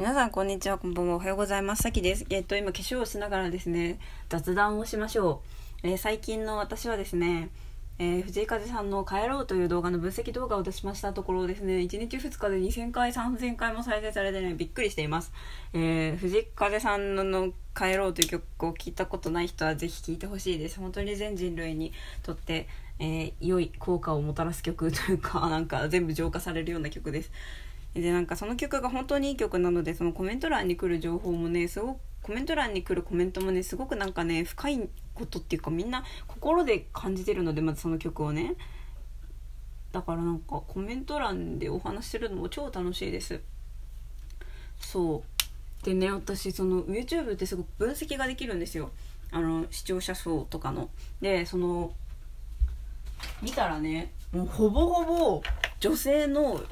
皆さんこんにちは。こんばんは。おはようございます。さきです。えっと今化粧をしながらですね雑談をしましょう、えー、最近の私はですねえー、藤井風さんの「帰ろう」という動画の分析動画を出しましたところですね1日2日で2000回3000回も再生されてねびっくりしています、えー、藤井風さんの「帰ろう」という曲を聴いたことない人はぜひ聴いてほしいです。本当に全人類にとって、えー、良い効果をもたらす曲というかなんか全部浄化されるような曲です。でなんかその曲が本当にいい曲なのでそのコメント欄に来る情報もねすごくコメント欄に来るコメントもねすごくなんかね深いことっていうかみんな心で感じてるのでまずその曲をね。だからなんかコメント欄でお話しするのも超楽しいです。そう。でね私その YouTube ってすごく分析ができるんですよ。あの視聴者層とかの。でその見たらねもうほぼほぼ女性の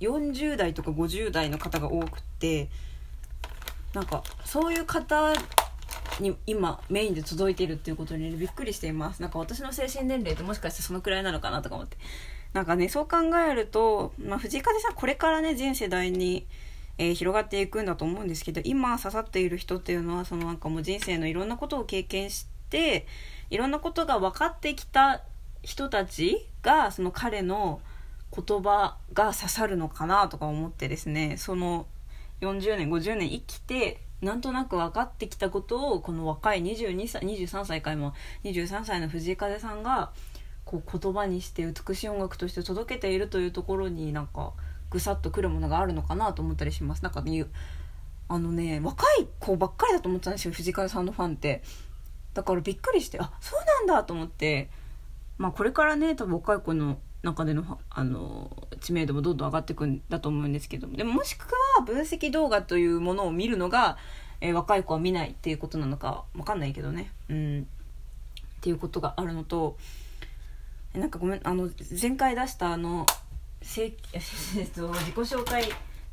40代とか50代の方が多くってなんかそういう方に今メインで届いてるっていうことに、ね、びっくりしています。なんか私の精神年齢ってもしかしてそのくらいなのかなとか思って。なんかねそう考えると、まあ、藤井風さんこれからね全世代に、えー、広がっていくんだと思うんですけど今刺さっている人っていうのはそのなんかもう人生のいろんなことを経験していろんなことが分かってきた人たちがその彼の言葉が刺さるのかなとか思ってですねその40年50年生きてなんとなく分かってきたことをこの若い22歳23歳かも23歳の藤井風さんがこう言葉にして美しい音楽として届けているというところになんかぐさっとくるものがあるのかなと思ったりします。なんかあのね若い子ばっかりだと思ってたんですよ藤井風さんのファンって。だからびっくりしてあそうなんだと思って。まあこれからね多分若い子の中でのあの知名度もどんどん上がっていくんだと思うんですけどでももしくは分析動画というものを見るのが、えー、若い子は見ないっていうことなのか分かんないけどね。うん。っていうことがあるのとなんかごめんあの前回出したあの 自己紹介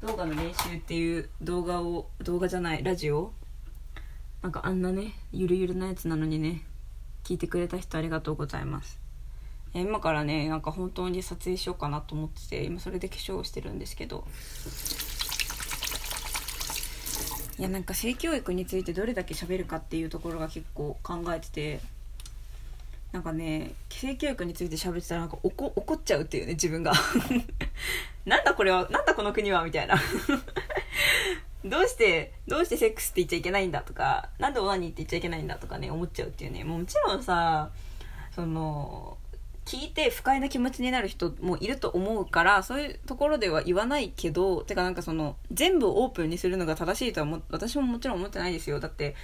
動画の練習っていう動画を動画じゃないラジオなんかあんなねゆるゆるなやつなのにね聞いてくれた人ありがとうございます。今からねなんか本当に撮影しようかなと思ってて今それで化粧をしてるんですけど。いやなんか性教育についてどれだけ喋るかっていうところが結構考えてて。なんかね性教育について喋ってたらなんか怒怒っちゃうっていうね自分が。なんだこれはなんだこの国はみたいな。どうしてどうしてセックスって言っちゃいけないんだとかなんでオナニーって言っちゃいけないんだとかね思っちゃうっていうね。もちろんさその聞いて不快な気持ちになる人もいると思うからそういうところでは言わないけどてかなんかその全部オープンにするのが正しいとは私ももちろん思ってないですよ。だって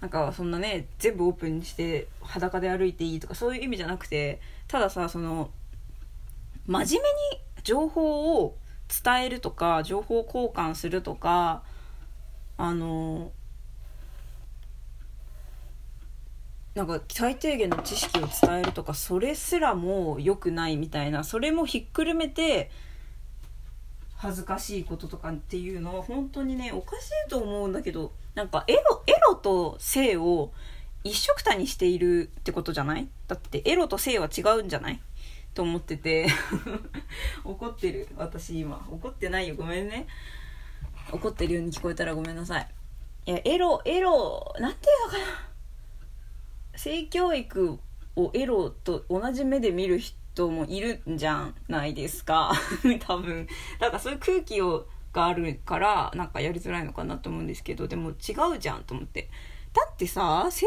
なんかそんなね全部オープンにして裸で歩いていいとかそういう意味じゃなくてたださその真面目に情報を伝えるとか情報交換するとかあのなんか最低限の知識を伝えるとかそれすらも良くないみたいなそれもひっくるめて恥ずかしいこととかっていうのは本当にねおかしいと思うんだけどなんかエロエロと性を一緒くたにしているってことじゃない？だってエロと性は違うんじゃない？と思ってて 怒ってる。私今怒ってないよ。ごめんね。怒ってるように聞こえたらごめんなさい。いやエロエロなんていうのかな。性教育をエロと同じ目で見る人もいるんじゃないですか？多分。だからそういう空気をがあるからなんかやりづらいのかなと思うんですけどでも違うじゃんと思って。だってさ性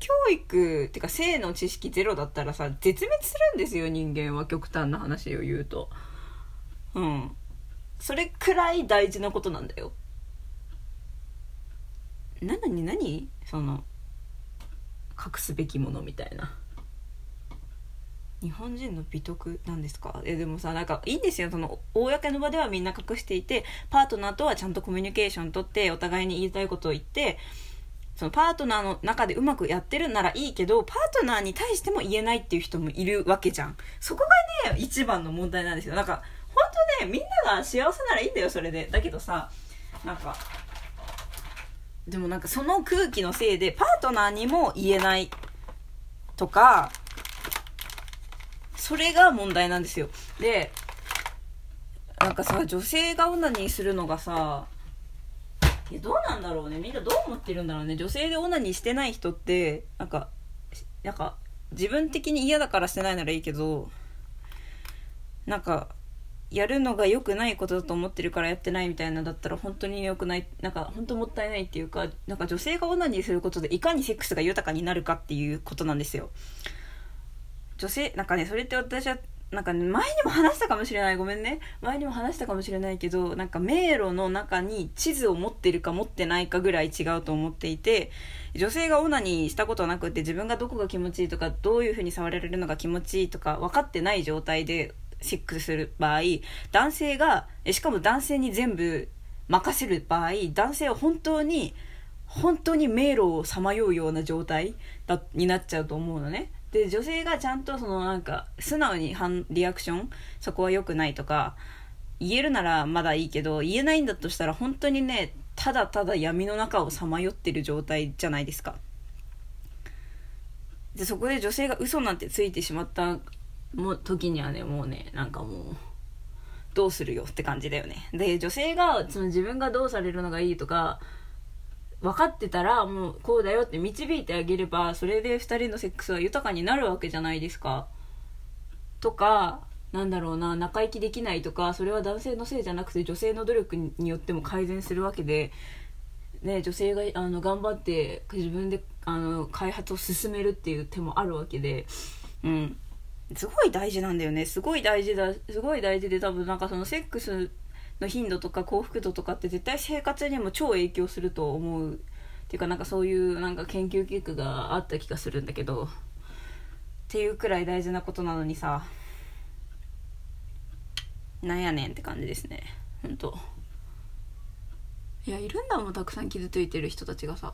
教育っていうか性の知識ゼロだったらさ絶滅するんですよ人間は。極端な話を言うと。うん。それくらい大事なことなんだよ。なのに何その隠すべきものみたいな。日本人の美徳なんですか？えでもさなんかいいんですよ。その公の場ではみんな隠していてパートナーとはちゃんとコミュニケーション取ってお互いに言いたいことを言ってそのパートナーの中でうまくやってるならいいけどパートナーに対しても言えないっていう人もいるわけじゃん。そこがね一番の問題なんですよ。なんか本当ねみんなが幸せならいいんだよそれで。だけどさなんかでもなんかその空気のせいでパートナーにも言えないとかそれが問題なんですよ。でなんかさ女性がオナニーするのがさいやどうなんだろうね。みんなどう思ってるんだろうね。女性でオナニーしてない人ってなんかなんか自分的に嫌だからしてないならいいけどなんかやるのが良くないことだと思ってるからやってないみたいなだったら本当に良くないなんか本当もったいないっていうかなんか女性がオナニーすることでいかにセックスが豊かになるかっていうことなんですよ。女性なんかねそれって私はなんか、ね、前にも話したかもしれない。ごめんね。前にも話したかもしれないけどなんか迷路の中に地図を持ってるか持ってないかぐらい違うと思っていて女性がオナニーしたことなくて自分がどこが気持ちいいとかどういう風に触られるのが気持ちいいとか分かってない状態でセックスする場合男性がしかも男性に全部任せる場合男性は本当に本当に迷路をさまようような状態だになっちゃうと思うのね。で女性がちゃんとそのなんか素直に反リアクションそこは良くないとか言えるならまだいいけど言えないんだとしたら本当にねただただ闇の中をさまよってる状態じゃないですか。でそこで女性が嘘なんてついてしまったも時にはねもうねなんかもうどうするよって感じだよね。で女性がその自分がどうされるのがいいとか分かってたらもうこうだよって導いてあげればそれで2人のセックスは豊かになるわけじゃないですか。とかなんだろうな仲良きできないとかそれは男性のせいじゃなくて女性の努力によっても改善するわけで、ね、女性があの頑張って自分であの開発を進めるっていう手もあるわけで、うん、すごい大事なんだよね。すごい大事だすごい大事で多分なんかそのセックスの頻度とか幸福度とかって絶対生活にも超影響すると思う。っていうかなんかそういうなんか研究結果があった気がするんだけど。っていうくらい大事なことなのにさ。なんやねんって感じですね。ほんと。いやいるんだもんたくさん傷ついてる人たちがさ。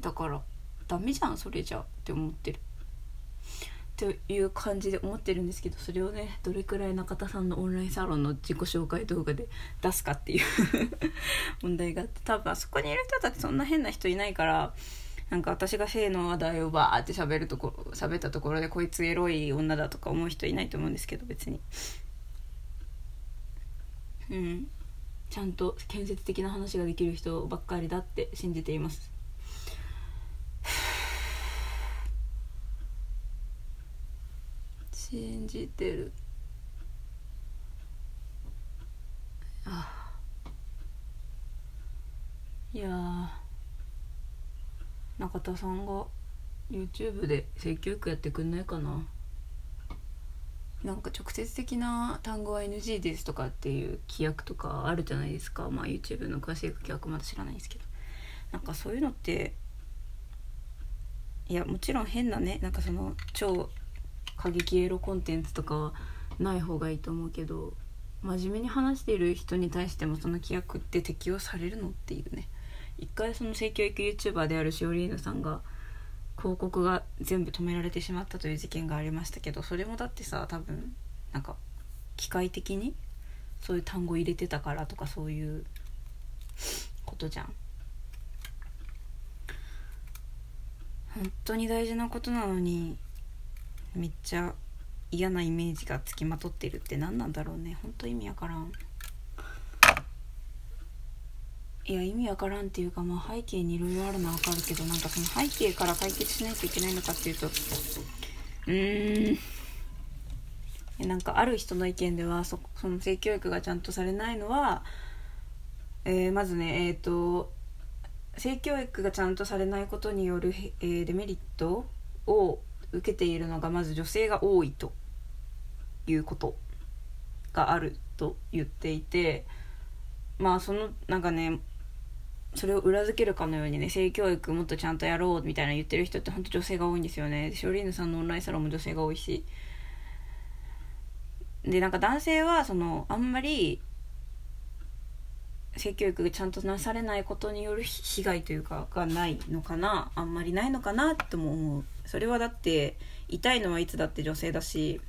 だから。ダメじゃんそれじゃって思ってる。という感じで思ってるんですけどそれをねどれくらい中田さんのオンラインサロンの自己紹介動画で出すかっていう 問題があって多分あそこにいる人たちそんな変な人いないからなんか私が性の話題をバーって喋るところ喋ったところでこいつエロい女だとか思う人いないと思うんですけど別に。うん。ちゃんと建設的な話ができる人ばっかりだって信じています。信じてる。あ。いや中田さんが YouTube で性教育やってくんないかな。なんか直接的な単語は NG ですとかっていう規約とかあるじゃないですか。まあ YouTube の詳しい規約まだ知らないんですけど。なんかそういうのっていやもちろん変なねなんかその超過激エロコンテンツとかはない方がいいと思うけど真面目に話している人に対してもその規約って適用されるのっていうね。一回その性教育 YouTuber であるしおりーぬさんが広告が全部止められてしまったという事件がありましたけどそれもだってさ多分なんか機械的にそういう単語入れてたからとかそういうことじゃん。本当に大事なことなのにめっちゃ嫌なイメージがつきまとってるって何なんだろうね。ほんと意味わからん。いや意味わからんっていうかまあ背景にいろいろあるのはわかるけどなんかその背景から解決しないといけないのかっていうとうーん。なんかある人の意見ではそその性教育がちゃんとされないのは、えー、まずねえっ、ー、と性教育がちゃんとされないことによる、えー、デメリットを受けているのがまず女性が多いということがあると言っていてまあそのなんかねそれを裏付けるかのようにね性教育もっとちゃんとやろうみたいな言ってる人って本当女性が多いんですよね。ショリーヌさんのオンラインサロンも女性が多いし。でなんか男性はそのあんまり性教育がちゃんとなされないことによる被害というかがないのかな？あんまりないのかなとも思う。それはだって痛いのはいつだって女性だし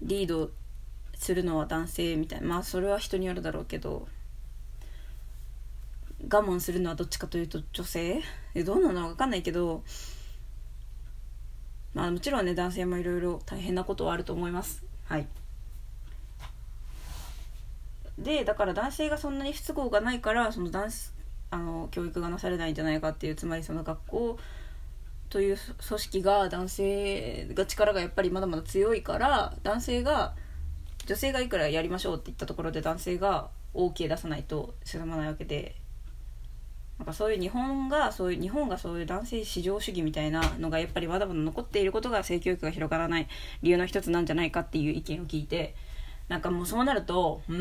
リードするのは男性みたいな。まあそれは人によるだろうけど我慢するのはどっちかというと女性？どうなのか分かんないけどまあもちろんね男性もいろいろ大変なことはあると思います。はい。でだから男性がそんなに不都合がないからその男あの教育がなされないんじゃないかっていうつまりその学校という組織が男性が力がやっぱりまだまだ強いから男性が女性がいくらやりましょうって言ったところで男性が OK 出さないと進まないわけでなんかそういう日本がそういう日本がそういう男性至上主義みたいなのがやっぱりまだまだ残っていることが性教育が広がらない理由の一つなんじゃないかっていう意見を聞いてなんかもうそうなるとうー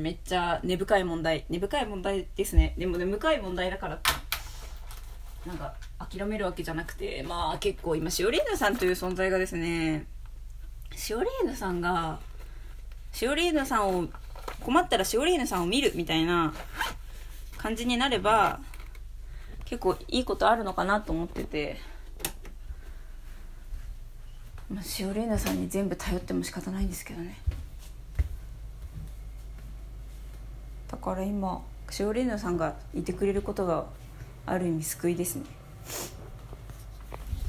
んめっちゃ根深い問題根深い問題ですね。でも根深い問題だからなんか諦めるわけじゃなくてまあ結構今シオリーヌさんという存在がですねシオリーヌさんがシオリーヌさんを困ったらシオリーヌさんを見るみたいな感じになれば結構いいことあるのかなと思ってて、まあ、シオリーヌさんに全部頼っても仕方ないんですけどね。だから今シオリーヌさんがいてくれることがある意味救いですね。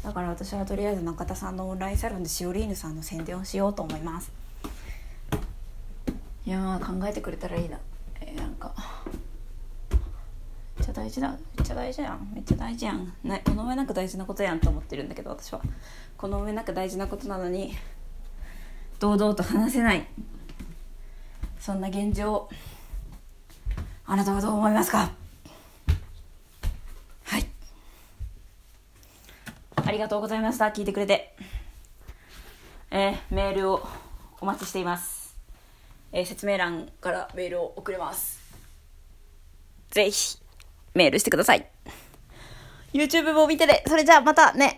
だから私はとりあえず中田さんのオンラインサロンでシオリーヌさんの宣伝をしようと思います。いや考えてくれたらいいな。えー、なんか大事だ。めっちゃ大事やん。めっちゃ大事やん。なこの上なく大事なことやんと思ってるんだけど私は。この上なく大事なことなのに堂々と話せない。そんな現状あなたはどう思いますか？はい。ありがとうございました。聞いてくれて。えー、メールをお待ちしています。えー、説明欄からメールを送れます。ぜひ。メールしてください。YouTube も見てね。それじゃあまたね。